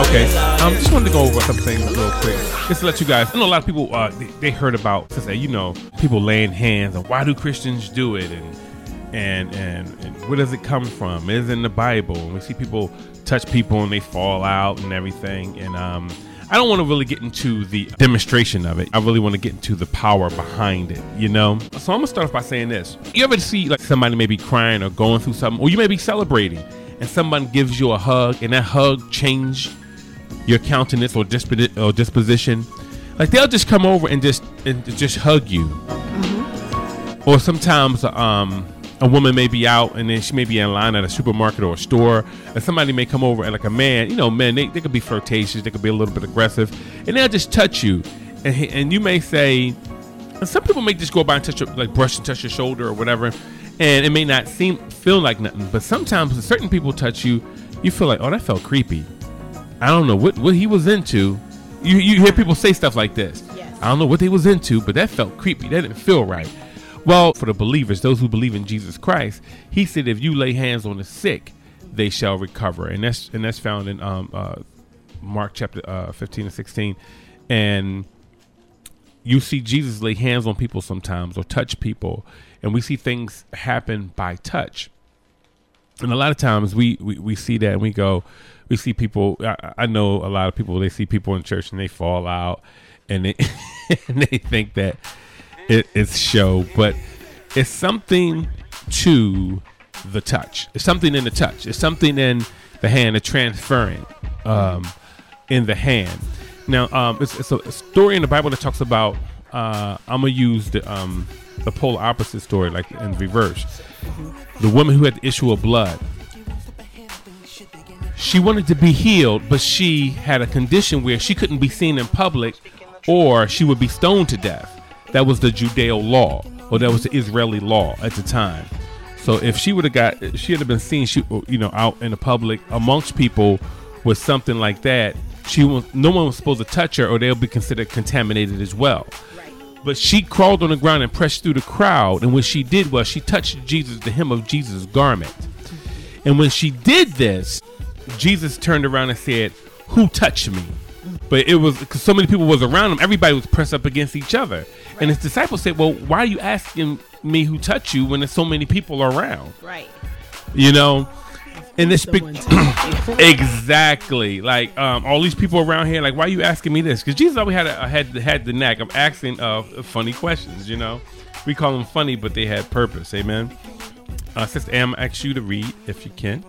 Okay, um, just wanted to go over some things real quick, just to let you guys. I know a lot of people uh, they, they heard about to say, you know, people laying hands, and why do Christians do it, and and and, and where does it come from? It is in the Bible, we see people touch people and they fall out and everything, and um, I don't want to really get into the demonstration of it. I really want to get into the power behind it, you know? So I'm gonna start off by saying this. You ever see like somebody maybe crying or going through something, or you may be celebrating and someone gives you a hug and that hug changed your countenance or, disp- or disposition? Like they'll just come over and just and just hug you. Mm-hmm. Or sometimes um a woman may be out and then she may be in line at a supermarket or a store and somebody may come over and like a man you know men they, they could be flirtatious they could be a little bit aggressive and they'll just touch you and, and you may say and some people may just go by and touch your like brush and touch your shoulder or whatever and it may not seem feel like nothing but sometimes when certain people touch you you feel like oh that felt creepy. I don't know what what he was into. You you hear people say stuff like this. Yes. i don't know what they was into but that felt creepy. That didn't feel right. Well, for the believers, those who believe in Jesus Christ, he said, if you lay hands on the sick, they shall recover, and that's and that's found in um, uh, Mark chapter uh, fifteen and sixteen, and you see Jesus lay hands on people sometimes or touch people, and we see things happen by touch. And a lot of times we, we, we see that and we go, we see people. I, I know a lot of people. They see people in church and they fall out, and they and they think that it, it's show, but it's something to the touch. It's something in the touch. It's something in the hand, the transferring um, in the hand. Now, um, it's, it's a story in the Bible that talks about. Uh, I'm gonna use the um, the polar opposite story, like in reverse. The woman who had the issue of blood. She wanted to be healed, but she had a condition where she couldn't be seen in public, or she would be stoned to death that was the Judeo law, or that was the Israeli law at the time. So if she would have got, she had been seen, she, you know, out in the public amongst people with something like that, she was, no one was supposed to touch her, or they'll be considered contaminated as well. But she crawled on the ground and pressed through the crowd, and what she did was she touched Jesus, the hem of Jesus' garment. And when she did this, Jesus turned around and said, "Who touched me?" But it was because so many people was around him. Everybody was pressed up against each other. And his disciples said, "Well, why are you asking me who touched you when there's so many people around?" Right. You know. And this big, Someone touched me. exactly like um, all these people around here. Like, why are you asking me this? Because Jesus always had a, had had the knack of asking uh, funny questions. You know, we call them funny, but they had purpose. Amen. Uh, Sister Am, ask you to read if you can.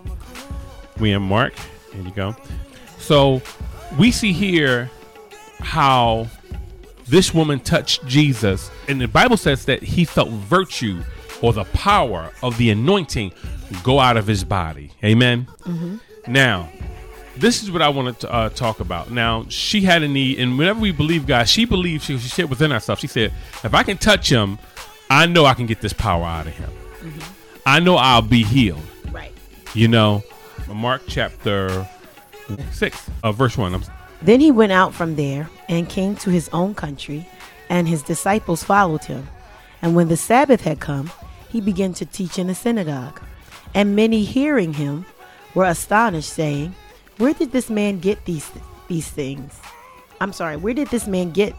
We and Mark. There you go. So we see here how this woman touched Jesus, and the Bible says that he felt virtue or the power of the anointing go out of his body. Amen. Now, this is what I wanted to uh, talk about. Now, she had a need, and whenever we believe God, she believed she, she said within herself. She said, "If I can touch him, I know I can get this power out of him. I know I'll be healed." Right. You know, Mark chapter six, uh, verse one. I'm, Then he went out from there and came to his own country, and his disciples followed him. And when the Sabbath had come, he began to teach in the synagogue. And many hearing him were astonished, saying, Where did this man get these these things? I'm sorry, where did this man get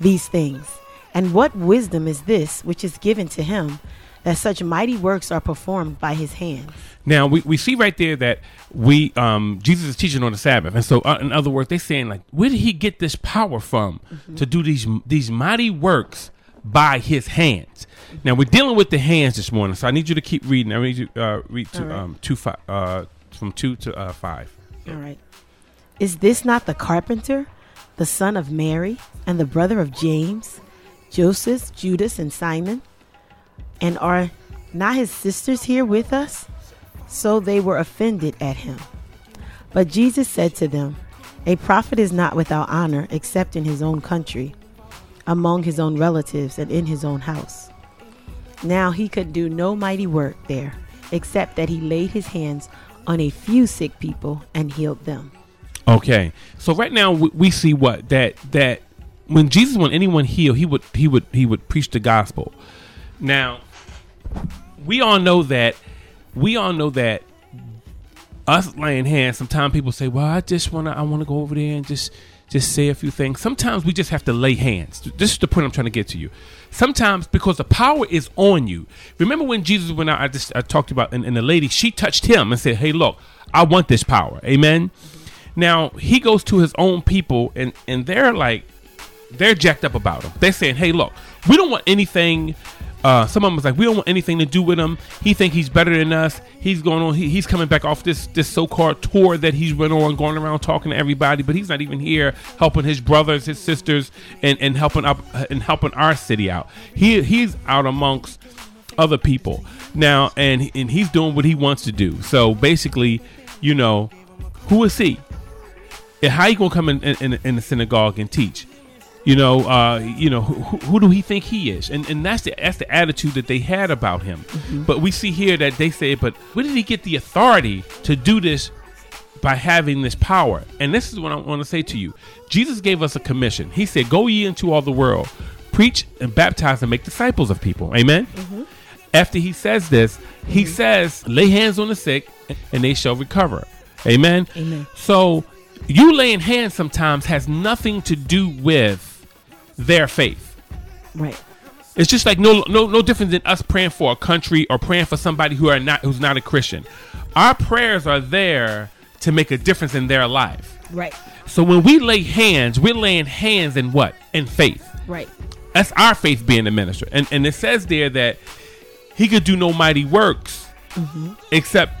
these things? And what wisdom is this which is given to him that such mighty works are performed by his hands? Now we, we see right there that we um, Jesus is teaching on the Sabbath, and so uh, in other words, they're saying like, where did he get this power from to do these these mighty works by his hands? Now we're dealing with the hands this morning, so I need you to keep reading. I need you uh, read to right. um, two five uh, from two to uh, five. All right. Is this not the carpenter, the son of Mary, and the brother of James, Joseph, Judas, and Simon? And are not his sisters here with us? So they were offended at him. But Jesus said to them, A prophet is not without honor except in his own country, among his own relatives, and in his own house. Now he could do no mighty work there, except that he laid his hands on a few sick people and healed them. Okay, so right now we, see what that that when Jesus when anyone healed, he would he would he would preach the gospel. Now, we all know that we all know that us laying hands, sometimes people say, "Well, I just want to, I want to go over there and just, just say a few things." Sometimes we just have to lay hands. This is the point I'm trying to get to you. Sometimes because the power is on you. Remember when Jesus went out? I just I talked about, and, and the lady she touched him and said, "Hey, look, I want this power." Amen. Now he goes to his own people, and and they're like, they're jacked up about him. They're saying, "Hey, look, we don't want anything." Uh, some of them was like, we don't want anything to do with him. He think he's better than us. He's going on. He, he's coming back off this this so called tour that he's been on, going around talking to everybody. But he's not even here helping his brothers, his sisters, and, and helping up and helping our city out. He he's out amongst other people now, and and he's doing what he wants to do. So basically, you know, who is he? And how you gonna come in, in, in the synagogue and teach? You know, uh, you know, who, who, do he think he is? And and that's the that's the attitude that they had about him. Mm-hmm. But we see here that they say, but where did he get the authority to do this by having this power? And this is what I want to say to you. Jesus gave us a commission. He said, "Go ye into all the world, preach and baptize and make disciples of people." Amen. Mm-hmm. After he says this, he mm-hmm. says, "Lay hands on the sick, and they shall recover." Amen. Amen. So you laying hands sometimes has nothing to do with their faith. Right. It's just like no no no different than us praying for a country or praying for somebody who are not who's not a Christian. Our prayers are there to make a difference in their life. Right. So when we lay hands, we're laying hands in what? In faith. Right. That's our faith being the minister. And and it says there that he could do no mighty works mm-hmm. except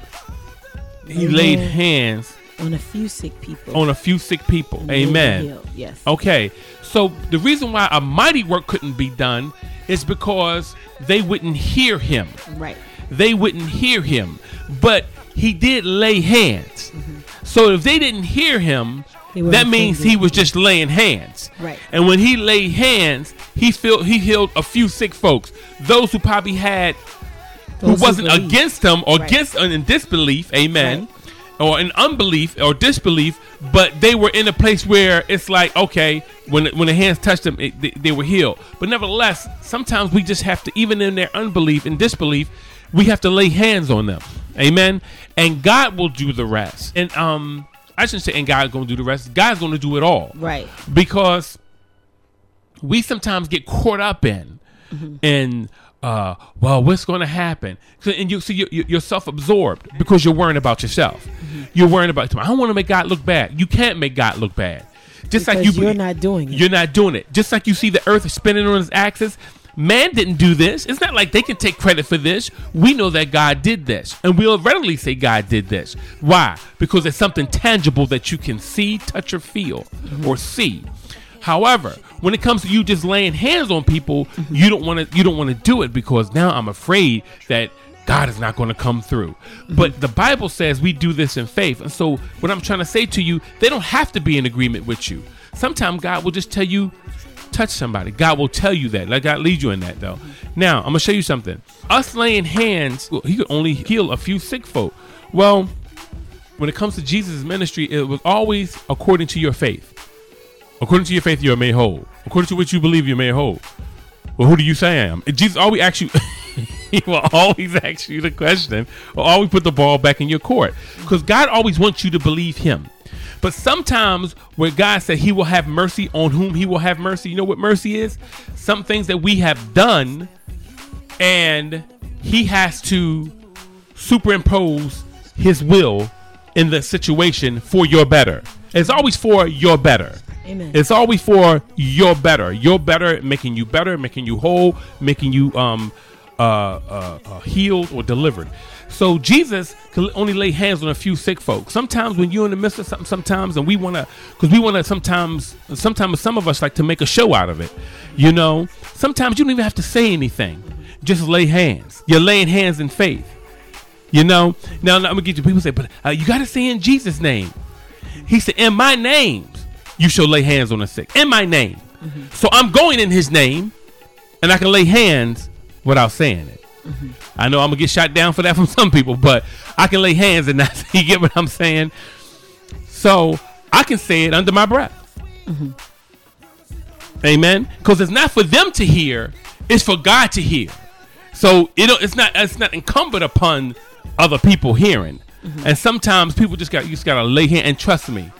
he Amen. laid hands on a few sick people. On a few sick people. Amen. Yes. Okay. So the reason why a mighty work couldn't be done is because they wouldn't hear him. Right. They wouldn't hear him. But he did lay hands. Mm-hmm. So if they didn't hear him, that means he was just laying hands. Right. And when he laid hands, he filled he healed a few sick folks. Those who probably had Those who wasn't who against him or right. against uh, in disbelief, amen. Right or in unbelief or disbelief, but they were in a place where it's like, okay, when when the hands touched them, it, they, they, were healed. But nevertheless, sometimes we just have to, even in their unbelief and disbelief, we have to lay hands on them. Amen. And God will do the rest. And um, I shouldn't say, and God's going to do the rest. God's going to do it all. Right. Because we sometimes get caught up in mm-hmm. in uh, well, what's going to happen? And you see, you're, you're self-absorbed because you're worrying about yourself. Mm-hmm. You're worrying about. I don't want to make God look bad. You can't make God look bad. Just because like you, you're not doing it. You're not doing it. Just like you see the Earth spinning on its axis. Man didn't do this. It's not like they can take credit for this. We know that God did this, and we'll readily say God did this. Why? Because it's something tangible that you can see, touch, or feel, mm-hmm. or see. However, when it comes to you just laying hands on people, mm-hmm. you don't want to you don't want to do it because now I'm afraid that God is not going to come through. Mm-hmm. But the Bible says we do this in faith. And so what I'm trying to say to you, they don't have to be in agreement with you. Sometimes God will just tell you touch somebody. God will tell you that. Let God lead you in that though. Now, I'm going to show you something. Us laying hands, well, he could only heal a few sick folk. Well, when it comes to Jesus' ministry, it was always according to your faith. According to your faith, you are whole. According to what you believe, you're made whole. Well, who do you say I am? Jesus always asks you. he will always ask you the question, or always put the ball back in your court, because God always wants you to believe Him. But sometimes, where God said He will have mercy on whom He will have mercy, you know what mercy is? Some things that we have done, and He has to superimpose His will in the situation for your better. It's always for your better. Amen. It's always for your better. Your better, making you better, making you whole, making you um uh, uh, uh, healed or delivered. So Jesus can only lay hands on a few sick folks. Sometimes when you're in the midst of something, sometimes and we want to, because we want to. Sometimes, sometimes some of us like to make a show out of it. You know, sometimes you don't even have to say anything. Just lay hands. You're laying hands in faith. You know. Now, now I'm gonna get you. People say, but uh, you got to say in Jesus' name. He said, in my name you shall lay hands on the sick in my name. Mm-hmm. So I'm going in his name and I can lay hands without saying it. Mm-hmm. I know I'm gonna get shot down for that from some people, but I can lay hands and not you get what I'm saying. So I can say it under my breath. Mm-hmm. Amen. Because it's not for them to hear; it's for God to hear. So it, it's not it's not incumbent upon other people hearing. And sometimes people just got you just gotta lay hand and trust me.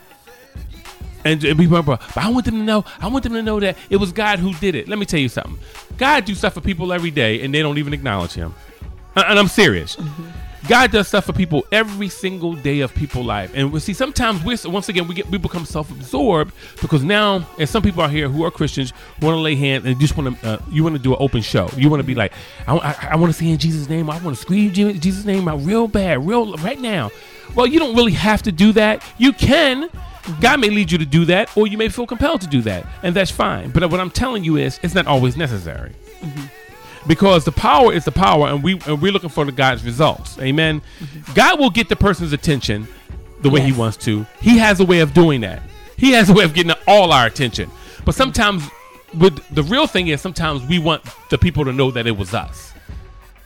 And, and people, but I want them to know. I want them to know that it was God who did it. Let me tell you something. God do stuff for people every day, and they don't even acknowledge Him. And I'm serious. God does stuff for people every single day of people's life. And we see sometimes we once again we get we become self-absorbed because now and some people out here who are Christians want to lay hands and just want to uh, you want to do an open show. You want to be like I, I, I want to say in Jesus' name. I want to scream Jesus' name out real bad, real right now. Well, you don't really have to do that. You can. God may lead you to do that, or you may feel compelled to do that, and that's fine. But what I'm telling you is, it's not always necessary mm-hmm. because the power is the power, and we and we're looking for the God's results. Amen. Mm-hmm. God will get the person's attention the way He wants to. He has a way of doing that. He has a way of getting all our attention. But sometimes, with the real thing is, sometimes we want the people to know that it was us.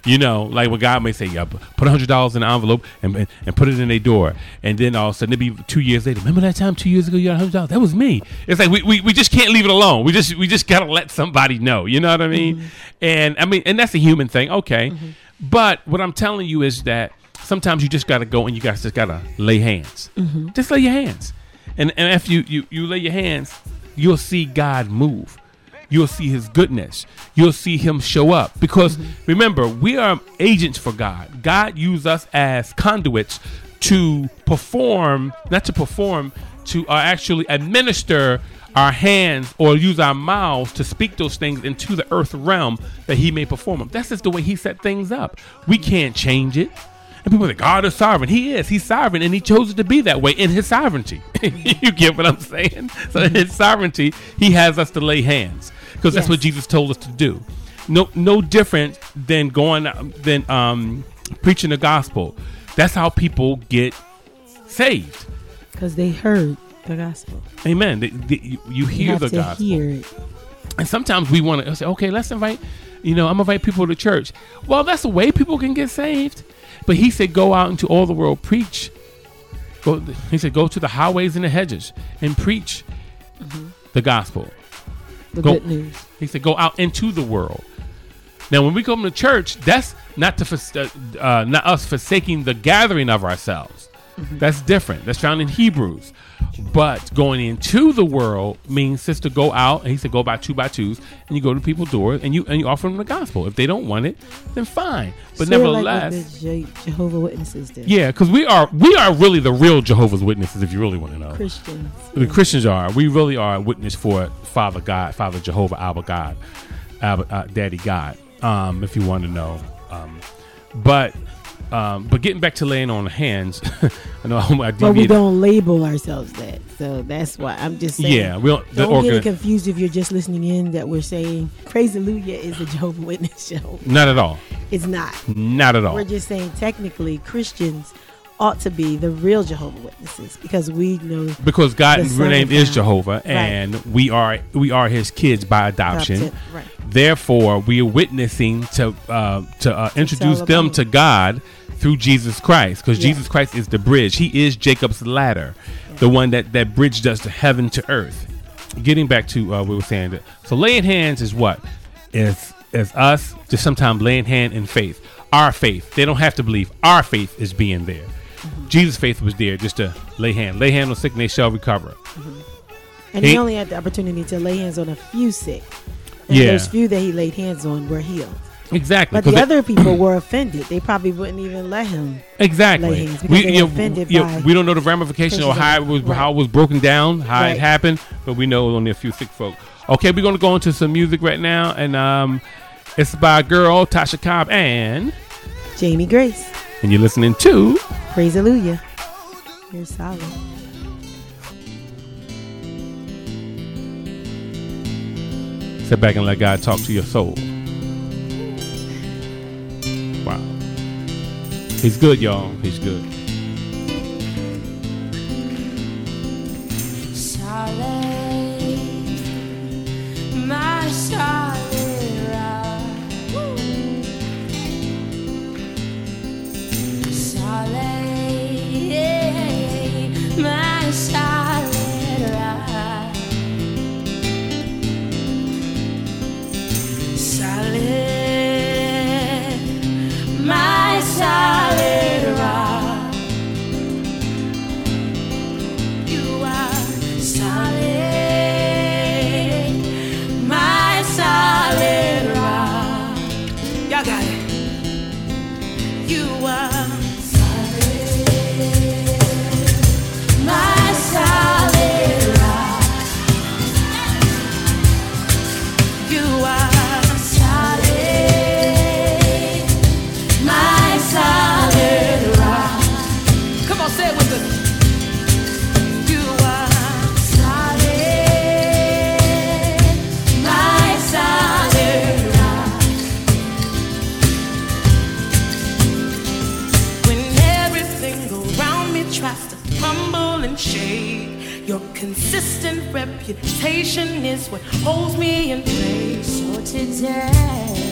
You know, like what God may say, yeah, put a hundred dollars in an envelope and, and and put it in their door, and then all of a sudden it'll be two years later. Remember that time two years ago you got a hundred dollars? That was me. It's like we, we, we just can't leave it alone. We just we just gotta let somebody know. You know what I mean? Mm-hmm. And I mean, and that's a human thing, okay. Mm-hmm. But what I'm telling you is that sometimes you just gotta go and you guys just gotta lay hands. Mm-hmm. Just lay your hands, and and if you you you lay your hands, you'll see God move you'll see his goodness. You'll see him show up. Because remember, we are agents for God. God used us as conduits to perform, not to perform, to uh, actually administer our hands or use our mouths to speak those things into the earth realm that he may perform them. That's just the way he set things up. We can't change it. And people think God is sovereign. He is. He's sovereign, and He chose it to be that way in His sovereignty. you get what I'm saying? So in His sovereignty, He has us to lay hands because that's what Jesus told us to do. No, no different than going than um, preaching the gospel. That's how people get saved. because they heard the gospel. Amen. They- they- you, you You hear have the to gospel. hear it. And sometimes we want to say, okay, let's invite, you know, I'm gonna invite people to church. Well, that's the way people can get saved. But he said, go out into all the world, preach. Go, he said, go to the highways and the hedges and preach the gospel. The Go- good news. He said, go out into the world. Now, when we come to church, that's not to uh, uh, not us forsaking the gathering of ourselves. That's different. That's found in Hebrews. But going into the world means just to go out. And he said, go by two by twos, and you go to people's doors and you and you offer them the gospel. If they don't want it, then fine. But of nevertheless, like Je- Jehovah Witnesses did. yeah, because we are we are really the real Jehovah's Witnesses. If you really want to know, Christians. the Christians are. We really are a witness for Father God, Father Jehovah, Abba God, Abba, uh, Daddy God. Um, if you want to know, um, but um, but getting back to laying on hands, I know I But we don't label ourselves that, so that's why I'm just saying. Yeah, we don't. Don't get confused if you're just listening in that we're saying Praise Hallelujah is a Jehovah Witness show. not at all. It's not. Not at all. We're just saying technically Christians ought to be the real Jehovah Witnesses because we know Because God, name is. Jehovah, Right. and we are we are His kids by adoption. Adopted, right. Therefore, we are witnessing to uh, to uh, introduce them to God through Jesus Christ, because Yeah. Jesus Christ is the bridge. He is Jacob's ladder, the one that that bridged us to heaven to earth. Getting back to uh, we were saying, that, so laying hands is what is is us just sometimes laying hand in faith. Our faith. They don't have to believe. Our faith is being there. Mm-hmm. Jesus' faith was there just to lay hand. Lay hand on sick and they shall recover. And he, He- only had the opportunity to lay hands on a few sick. And Yeah. those few that he laid hands on were healed. Exactly. But the other people were offended. They probably wouldn't even let him. Exactly. lay hands because they were offended yeah, by we don't know the ramifications or how it was Right. how it was broken down, how Right. it happened, but we know only a few sick folk. Okay, we're gonna go into some music right now, and um, it's by a girl Tasha Cobb, and Jamie Grace. and you're listening to Praise Hallelujah. You're solid. sit back and let God talk to your soul. Wow, He's good, y'all. He's good. Reputation is what holds me in place. So today,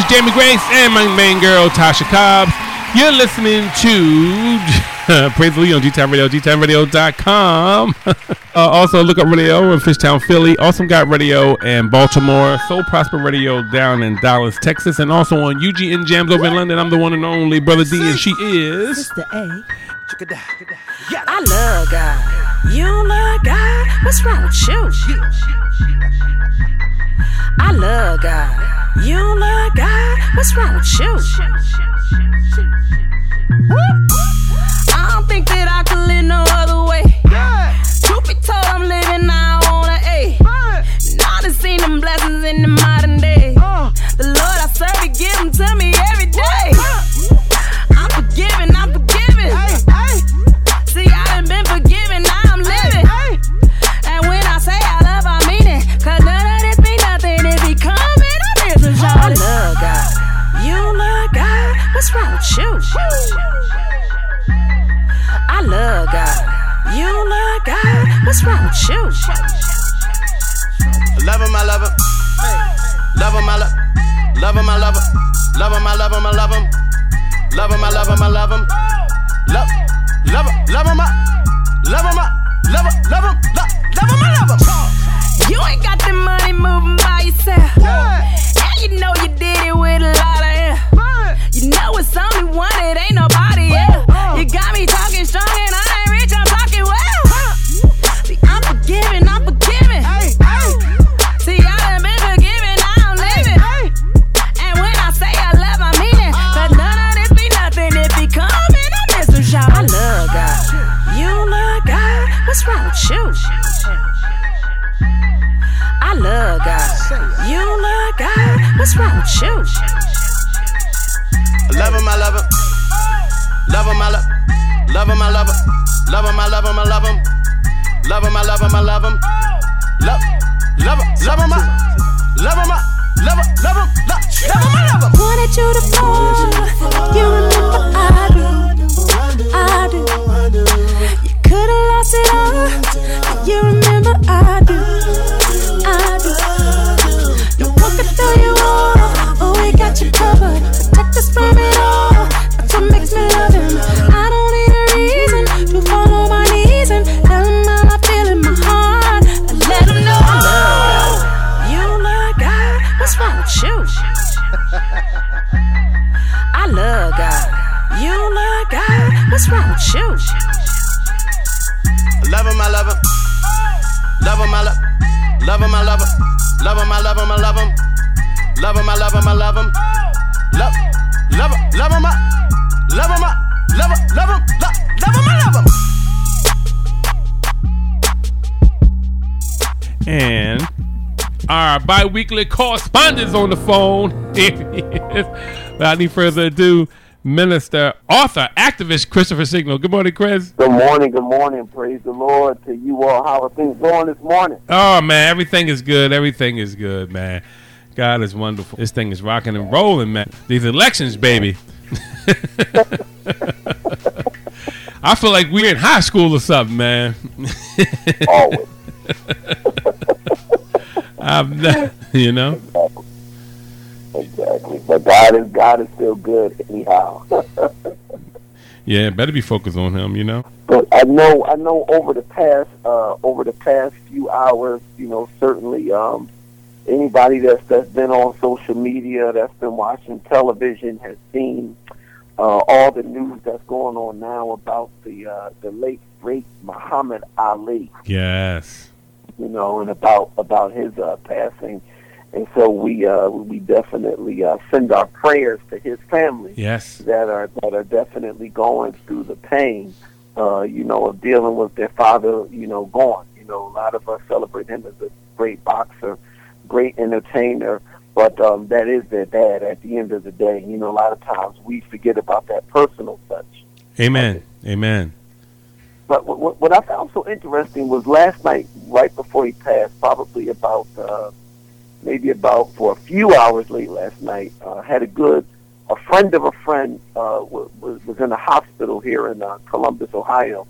yeah. That was just Jamie Grace and my main girl, Tasha Cobbs. You're listening to Praise the Lee on G-Time Radio, gtimeradio.com. uh, also, look up radio in Fishtown, Philly. Awesome God Radio in Baltimore. Soul Prosper Radio down in Dallas, Texas. And also on UGN Jams over in London. I'm the one and only Brother D, and she is... Sister A. I love God. You don't love God? What's wrong with you? I love God. You love God? What's wrong with you? I don't think that I could live no other way. Love him, I love him. Love him, I love Love him, I love him. Love him, I love him, I love him. Love him, I love him, I love him. Love, love him, love him, I love him, I love him, love him, love, love him, I love him. Wanted you to fall. You remember I do. I do. You could've lost it all. You remember I do. I do. One could throw you off. Oh, we got you covered. Protect us from it all. That's what makes me love him. I don't need a reason to fall on my knees and tell him how I feel in my heart. I let him know. You love God. What's wrong with you? I love God. You love God. What's wrong with you? Love him, I love him. Love him, I love Love him, I love him. Love him, I love him, I love him. Love him, I love him, I love him. Love, love him, love him, I love him, I love him, love him, love, love him, I love him. And our bi weekly correspondent on the phone. Here he is. Without any further ado, minister, author, activist Christopher Signal. Good morning, Chris. Good morning, good morning. Praise the Lord to you all. How are things going this morning? Oh, man, everything is good. Everything is good, man. God is wonderful. This thing is rocking and rolling, man. These elections, baby. I feel like we're in high school or something, man. Always. I'm not, you know. Exactly. But God is God is still good anyhow. Yeah, better be focused on him, you know. but I know I know over the past uh over the past few hours, you know, certainly um anybody that's that's been on social media, that's been watching television has seen uh all the news that's going on now about the uh the late great Muhammad Ali. Yes. you know, and about about his uh, passing. And so we uh, we definitely uh, send our prayers to his family Yes. that are that are definitely going through the pain, uh, you know, of dealing with their father, you know, gone. You know, a lot of us celebrate him as a great boxer, great entertainer, but um, that is their dad. At the end of the day, you know, a lot of times we forget about that personal touch. Amen. Amen. But what, what- what I found so interesting was last night, right before he passed, probably about uh, maybe about for a few hours late last night, uh, had a good a friend of a friend uh, was, was in a hospital here in uh, Columbus, Ohio,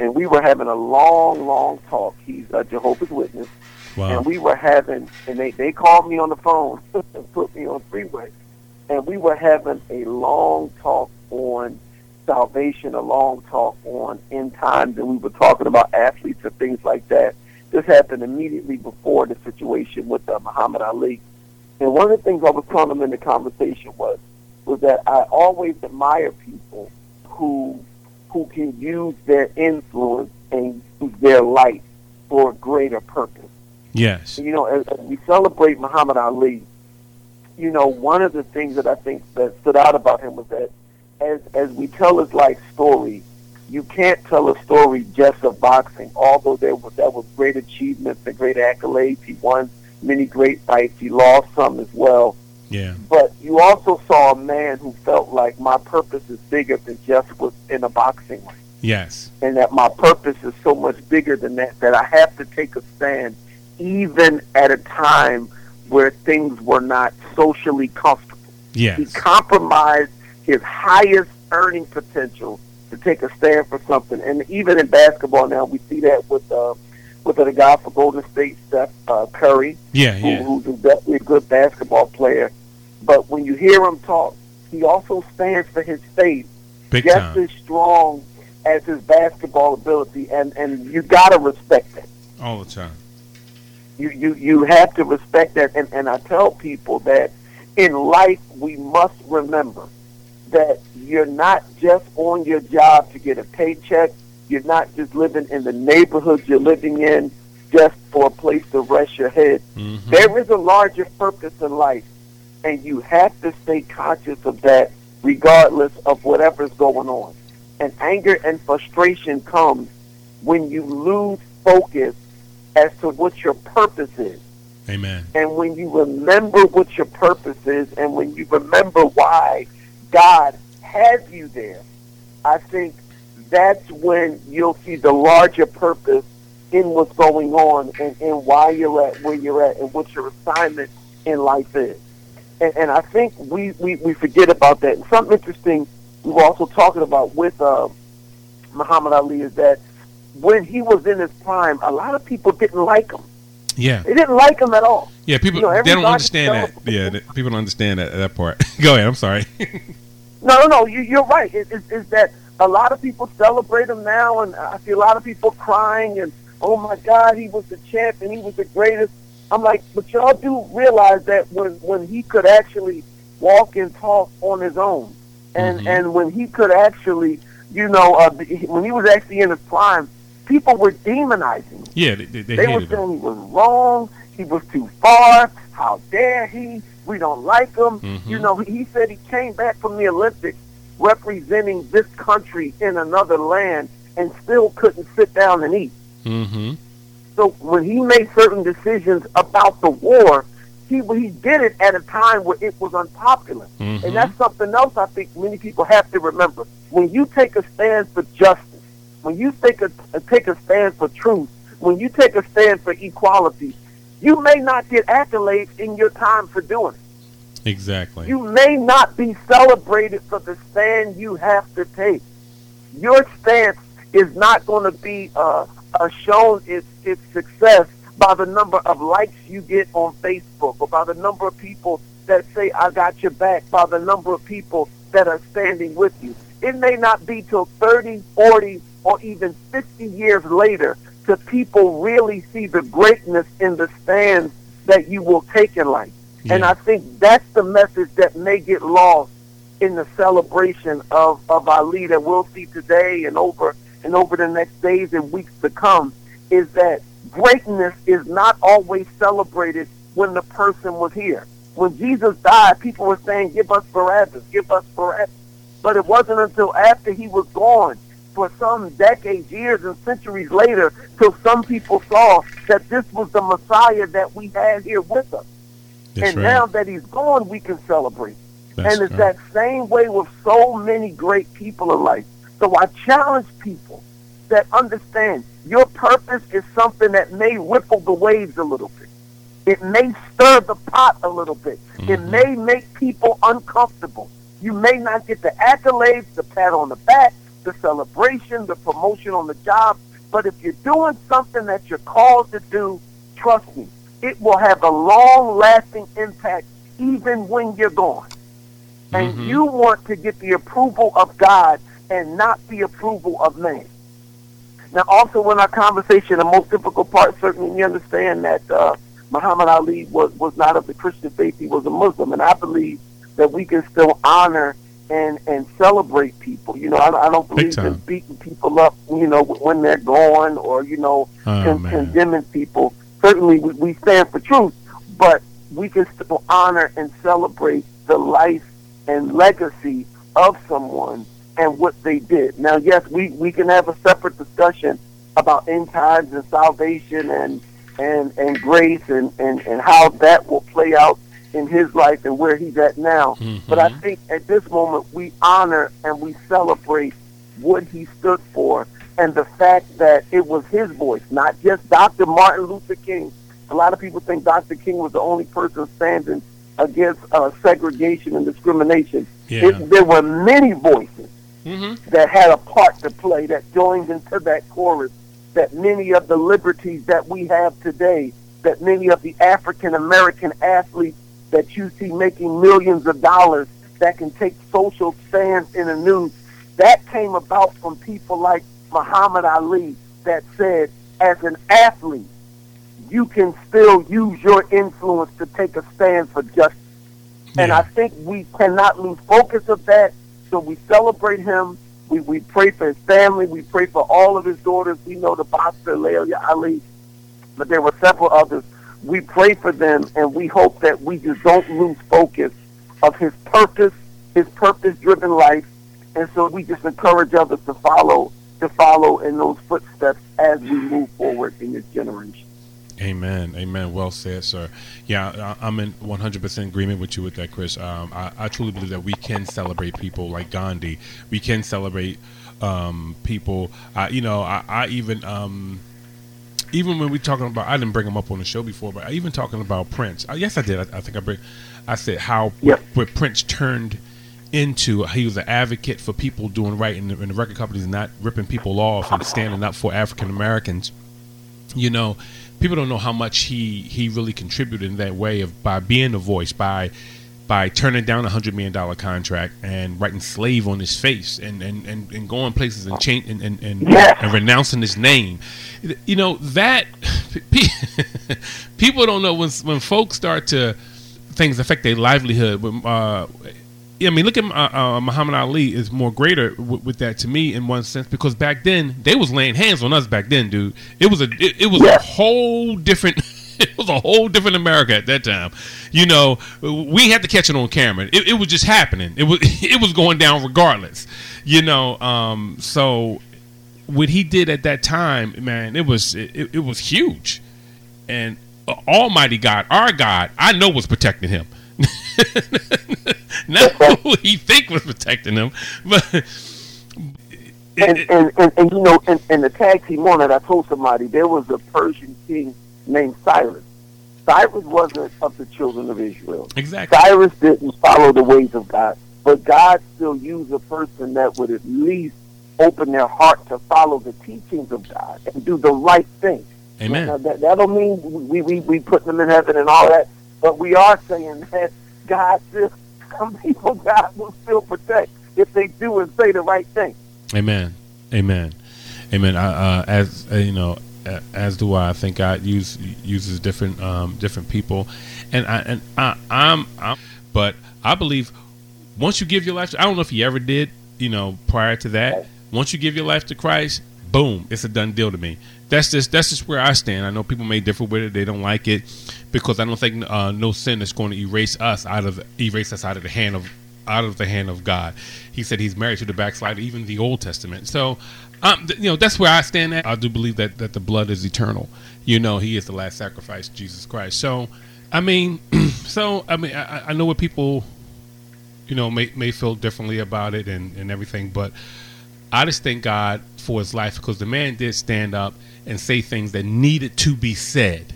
and we were having a long, long talk. He's a Jehovah's Witness, Wow. and we were having, and they they called me on the phone and put me on freeway, and we were having a long talk on salvation, a long talk on end times, and we were talking about athletes and things like that. This happened immediately before the situation with uh, Muhammad Ali, and one of the things I was telling him in the conversation was was that I always admire people who who can use their influence and their light for a greater purpose. Yes. You know, as, as we celebrate Muhammad Ali, you know, one of the things that I think that stood out about him was that as as we tell his life story, you can't tell a story just of boxing. Although there was that was great achievements and great accolades, he won many great fights. He lost some as well. Yeah. But you also saw a man who felt like my purpose is bigger than just in a boxing ring Yes. and that my purpose is so much bigger than that that I have to take a stand even at a time where things were not socially comfortable. He compromised his highest earning potential to take a stand for something. And even in basketball now, we see that with uh, with the guy for Golden State, Steph uh, Curry, Yeah. who, Yeah. who's definitely a good basketball player. But when you hear him talk, he also stands for his faith Big just time. as strong as his basketball ability, and and you gotta respect that. All the time. You you you have to respect that, and and I tell people that in life we must remember that you're not just on your job to get a paycheck. You're not just living in the neighborhood you're living in just for a place to rest your head. Mhm. There is a larger purpose in life, and you have to stay conscious of that regardless of whatever's going on. And anger and frustration comes when you lose focus as to what your purpose is. Amen. And when you remember what your purpose is, and when you remember why God has you there, I think that's when you'll see the larger purpose in what's going on and, and why you're at where you're at and what your assignment in life is. And, and I think we, we, we forget about that. And something interesting we were also talking about with uh, Muhammad Ali is that when he was in his prime, a lot of people didn't like him. Yeah. They didn't like him at all. Yeah. People You know, they don't understand that. Yeah. People don't understand that that part. Go ahead. I'm sorry. No, no, no. You, you're right. It, it, it's that a lot of people celebrate him now, and I see a lot of people crying and, oh my God, he was the champ and he was the greatest. I'm like, but y'all do realize that when when he could actually walk and talk on his own, and Mhm. and when he could actually, you know, uh, when he was actually in his prime, people were demonizing him. yeah. They, they, they They were hated him. saying he was wrong. He was too far. How dare he? We don't like him. Mhm. You know, he said he came back from the Olympics representing this country in another land and still couldn't sit down and eat. Mm-hmm. So when he made certain decisions about the war, he he did it at a time where it was unpopular. Mhm. And that's something else I think many people have to remember. When you take a stand for justice, when you take a take a stand for truth, when you take a stand for equality, you may not get accolades in your time for doing it. Exactly. You may not be celebrated for the stand you have to take. Your stance is not going to be uh, uh, shown its its success by the number of likes you get on Facebook or by the number of people that say I got your back, by the number of people that are standing with you. It may not be till 30, 40, or even 50 years later till people really see the greatness in the stands that you will take in life. And I think that's the message that may get lost in the celebration of, of Ali that we'll see today and over and over the next days and weeks to come is that greatness is not always celebrated when the person was here. When Jesus died, people were saying, give us Barabbas, give us Barabbas. But it wasn't until after he was gone for some decades, years, and centuries later till some people saw that this was the Messiah that we had here with us. That's and right. now that he's gone, we can celebrate. That's and it's right. that same way with so many great people in life. So I challenge people that understand your purpose is something that may ripple the waves a little bit. It may stir the pot a little bit. It Mhm. may make people uncomfortable. You may not get the accolades, the pat on the back, the celebration, the promotion on the job. But if you're doing something that you're called to do, trust me, it will have a long lasting impact even when you're gone. And Mhm. you want to get the approval of God and not the approval of man. Now, also in our conversation, the most difficult part, certainly we understand that uh, Muhammad Ali was, was not of the Christian faith, he was a Muslim. And I believe that we can still honor and, and celebrate people. You know, I, I don't believe in beating people up, you know, when they're gone or, you know, Oh, con- condemning people. Certainly we, we stand for truth, but we can still honor and celebrate the life and legacy of someone and what they did. Now, yes, we, we can have a separate discussion about end times and salvation and and, and grace and, and, and how that will play out in his life and where he's at now. But I think at this moment we honor and we celebrate what he stood for and the fact that it was his voice, not just Dr. Martin Luther King. A lot of people think Dr. King was the only person standing against uh, segregation and discrimination. Yeah. It, there were many voices Mm-hmm. that had a part to play that joined into that chorus that many of the liberties that we have today that many of the African American athletes that you see making millions of dollars that can take social stands in the news that came about from people like Muhammad Ali that said as an athlete you can still use your influence to take a stand for justice and I think we cannot lose focus of that. So we celebrate him. We, we pray for his family. We pray for all of his daughters. We know the boxer, Laila Ali, but there were several others. We pray for them, and we hope that we just don't lose focus of his purpose, his purpose-driven life, and so we just encourage others to follow, to follow in those footsteps as we move forward in this generation. Amen. Amen. Well said, sir. Yeah, I- I'm in 100% agreement with you with that, Chris. Um, I, I truly believe that we can celebrate people like Gandhi. We can celebrate um, people. I, you know, I, I even. Um, even when we talking about, I didn't bring him up on the show before, but I even talking about Prince. Yes, I did. I, I think I bring. I said how Yep. what Prince turned into. He was an advocate for people doing right in the, in the record companies, not ripping people off and standing up for African Americans you know, people don't know how much he he really contributed in that way of by being a voice, by by turning down a hundred million dollar contract and writing slave on his face and and, and, and going places and change and and, and, Yeah. and renouncing his name. You know that people don't know when when folks start to things affect their livelihood. When, uh, I mean, look at uh, uh, Muhammad Ali is more greater w- with that to me in one sense because back then they was laying hands on us back then, dude. It was a it, it was Yeah. a whole different. It was a whole different America at that time. You know, we had to catch it on camera. It, it was just happening. It was it was going down regardless. You know, um, so what he did at that time, man, it was it, it was huge. And Almighty God, our God, I know was protecting him. Not who he think was protecting him, but and, and, and, and you know, in, in the tag team on I told somebody there was a Persian king named Cyrus. Cyrus wasn't of the children of Israel. exactly. Cyrus didn't follow the ways of God, but God still used a person that would at least open their heart to follow the teachings of God and do the right thing. Amen. Now, that, that don't mean we, we, we put them in heaven and all that, but we are saying that God still, some people God will still protect if they do and say the right thing. Amen. Amen. Amen. I, uh, as uh, you know, as do I. I think God use, uses different um, different people, and I and I, I'm, I'm. But I believe once you give your life, to, I don't know if you ever did. You know, prior to that, once you give your life to Christ, boom, it's a done deal to me. That's just that's just where I stand. I know people may differ with it; they don't like it because I don't think uh, no sin is going to erase us out of erase us out of the hand of out of the hand of God. He said He's married to the backslider, even the Old Testament. So, um, th- you know, that's where I stand. At. I do believe that that the blood is eternal. You know, He is the last sacrifice, Jesus Christ. So, I mean, so I mean, I, I know what people, you know, may may feel differently about it and and everything, but I just thank God for His life because the man did stand up and say things that needed to be said.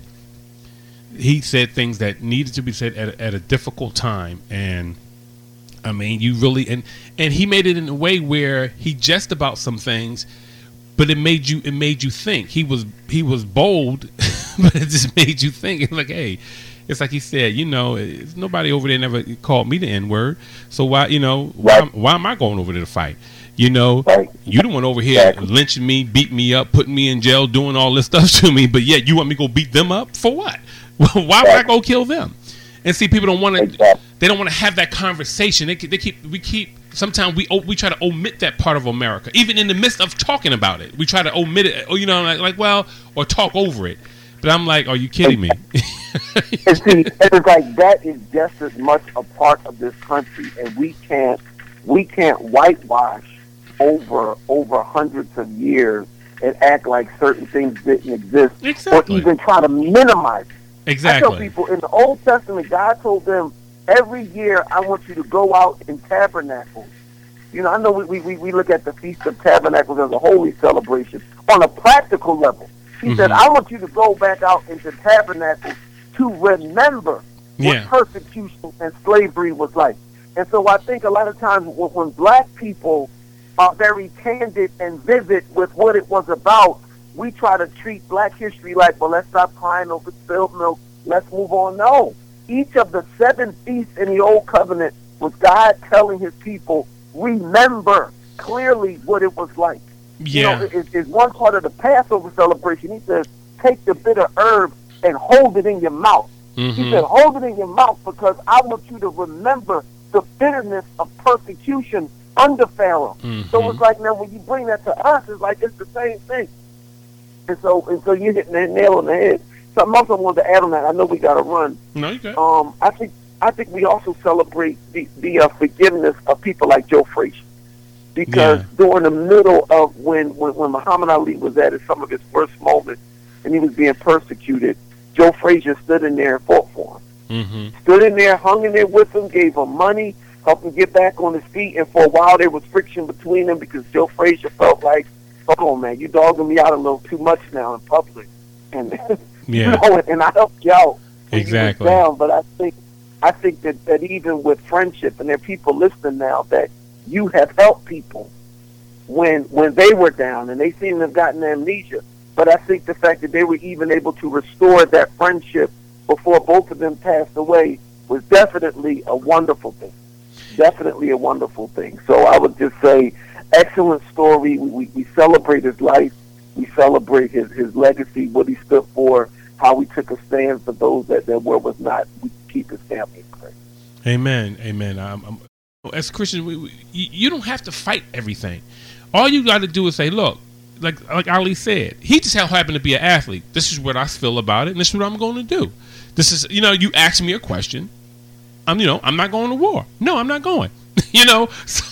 He said things that needed to be said at, at a difficult time, and I mean, you really and and he made it in a way where he jest about some things, but it made you it made you think. He was he was bold, but it just made you think. It's like, hey, it's like he said, you know, it's, nobody over there never called me the N word, so why you know why, why am I going over there to fight? You know, you the one over here lynching me, beating me up, putting me in jail, doing all this stuff to me, but yet you want me to go beat them up for what? why would I go kill them? And see, people don't want to. Exactly. They don't want to have that conversation. They, they keep. We keep. Sometimes we oh, we try to omit that part of America, even in the midst of talking about it. We try to omit it. Or you know, like, like well, or talk over it. But I'm like, are you kidding me? And see, it's like that is just as much a part of this country, and we can't we can't whitewash over over hundreds of years and act like certain things didn't exist, Exactly. or even try to minimize. It. I tell people in the Old Testament, God told them every year, I want you to go out in tabernacles. You know, I know we, we, we look at the Feast of Tabernacles as a holy celebration. On a practical level, He said, Mhm. I want you to go back out into tabernacles to remember Yeah. what persecution and slavery was like. And so I think a lot of times when, when black people are very candid and vivid with what it was about, we try to treat black history like, well, let's stop crying over spilled milk. Let's move on. No. Each of the seven feasts in the Old Covenant was God telling his people, remember clearly what it was like. You Yeah. know, it, it's one part of the Passover celebration. He says, take the bitter herb and hold it in your mouth. He Mhm. said, hold it in your mouth because I want you to remember the bitterness of persecution under Pharaoh. So Mhm. it's like now when you bring that to us, it's like it's the same thing. And so and so you're hitting that nail on the head. Something else also wanted to add on that. I know we got to run. No, you good. Um, I think I think we also celebrate the the uh, forgiveness of people like Joe Frazier, because Yeah. during the middle of when, when when Muhammad Ali was at his, some of his worst moments and he was being persecuted, Joe Frazier stood in there and fought for him. Mm-hmm. Stood in there, hung in there with him, gave him money, helped him get back on his feet, and for a while there was friction between them because Joe Frazier felt like, "Hold on, man, you dogging me out a little too much now in public," and you Yeah. know, and I helped you out when you Exactly. down. But I think I think that, that even with friendship, and there are people listening now that you have helped people when when they were down, and they seem to have gotten amnesia. But I think the fact that they were even able to restore that friendship before both of them passed away was definitely a wonderful thing. Definitely a wonderful thing. So I would just say, excellent story. We, we, celebrate his life. We celebrate his, his legacy, what he stood for, how he took a stand for those that, that were was not. We keep his family in prayer. Amen. Amen. Um, um, as Christians, we, we, you don't have to fight everything. All you got to do is say, look, like like Ali said, he just happened to be an athlete. This is what I feel about it, and this is what I'm going to do. This is, you know, you ask me a question. I'm, you know, I'm not going to war. No, I'm not going. you know, so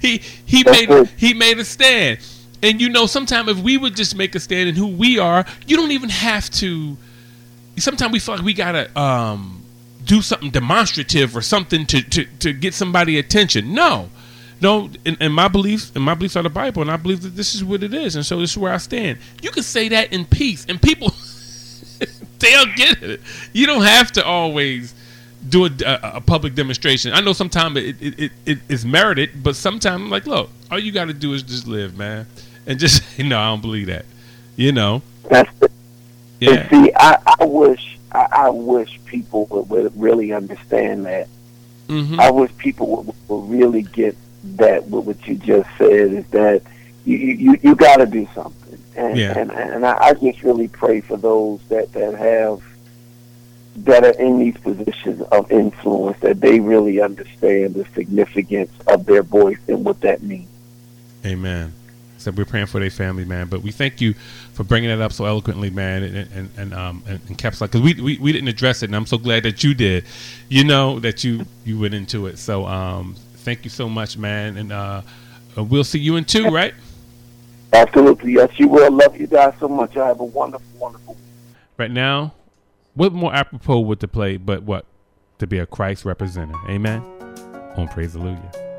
he he That's made good. he made a stand. And you know, sometimes if we would just make a stand in who we are, you don't even have to sometimes we feel like we gotta um, do something demonstrative or something to, to, to get somebody attention. No, no. In, in my beliefs, in my beliefs are the Bible, and I believe that this is what it is, and so this is where I stand. You can say that in peace, and people they'll get it. You don't have to always do a, a, a public demonstration. I know sometimes it, it, it, it is merited, but sometimes I'm like, look, all you got to do is just live, man, and just no, I don't believe that. You know, That's the, yeah. See, I, I wish I, I wish people would, would really understand that. hmm I wish people would, would really get that. What what you just said is that you you, you got to do something, and Yeah. and, and I, I just really pray for those that that have that are in these positions of influence that they really understand the significance of their voice and what that means. Amen. So we're praying for their family, man. But we thank you for bringing that up so eloquently, man, and and and um and, and Caps because we, we we didn't address it, and I'm so glad that you did. You know that you you went into it. So um thank you so much, man, and uh uh, we'll see you in two, right? Absolutely, yes, you will. Love you guys so much. I have a wonderful, wonderful. Right now, what more apropos would to play, but what to be a Christ representative? Amen. On praise Hallelujah.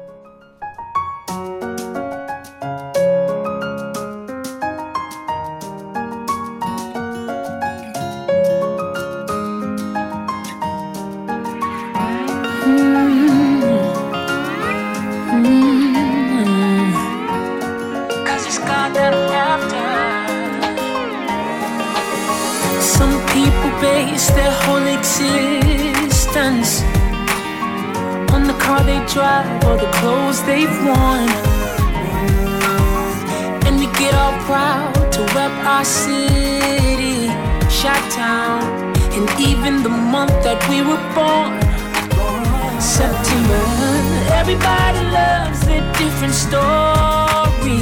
Story.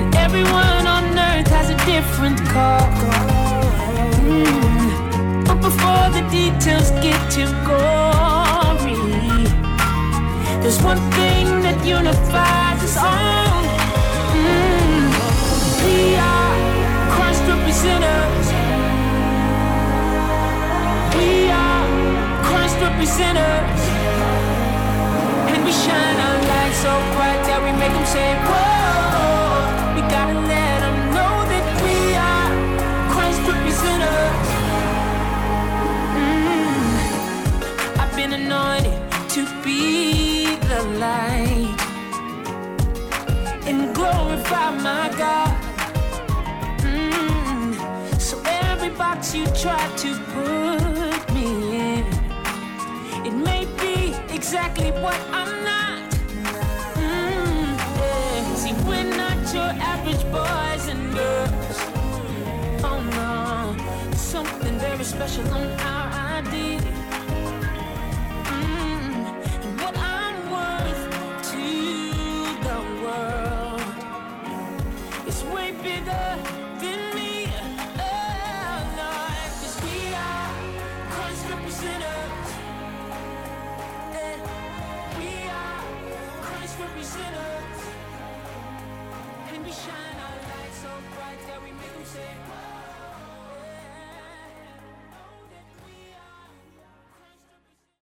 And everyone on earth has a different call. Mm. But before the details get too gory, there's one thing that unifies us all. Mm. We are Christ representatives. God. Mm. So every box you try to put me in, it may be exactly what I'm not. Mm, yeah. See, we're not your average boys and girls. Oh no, something very special on our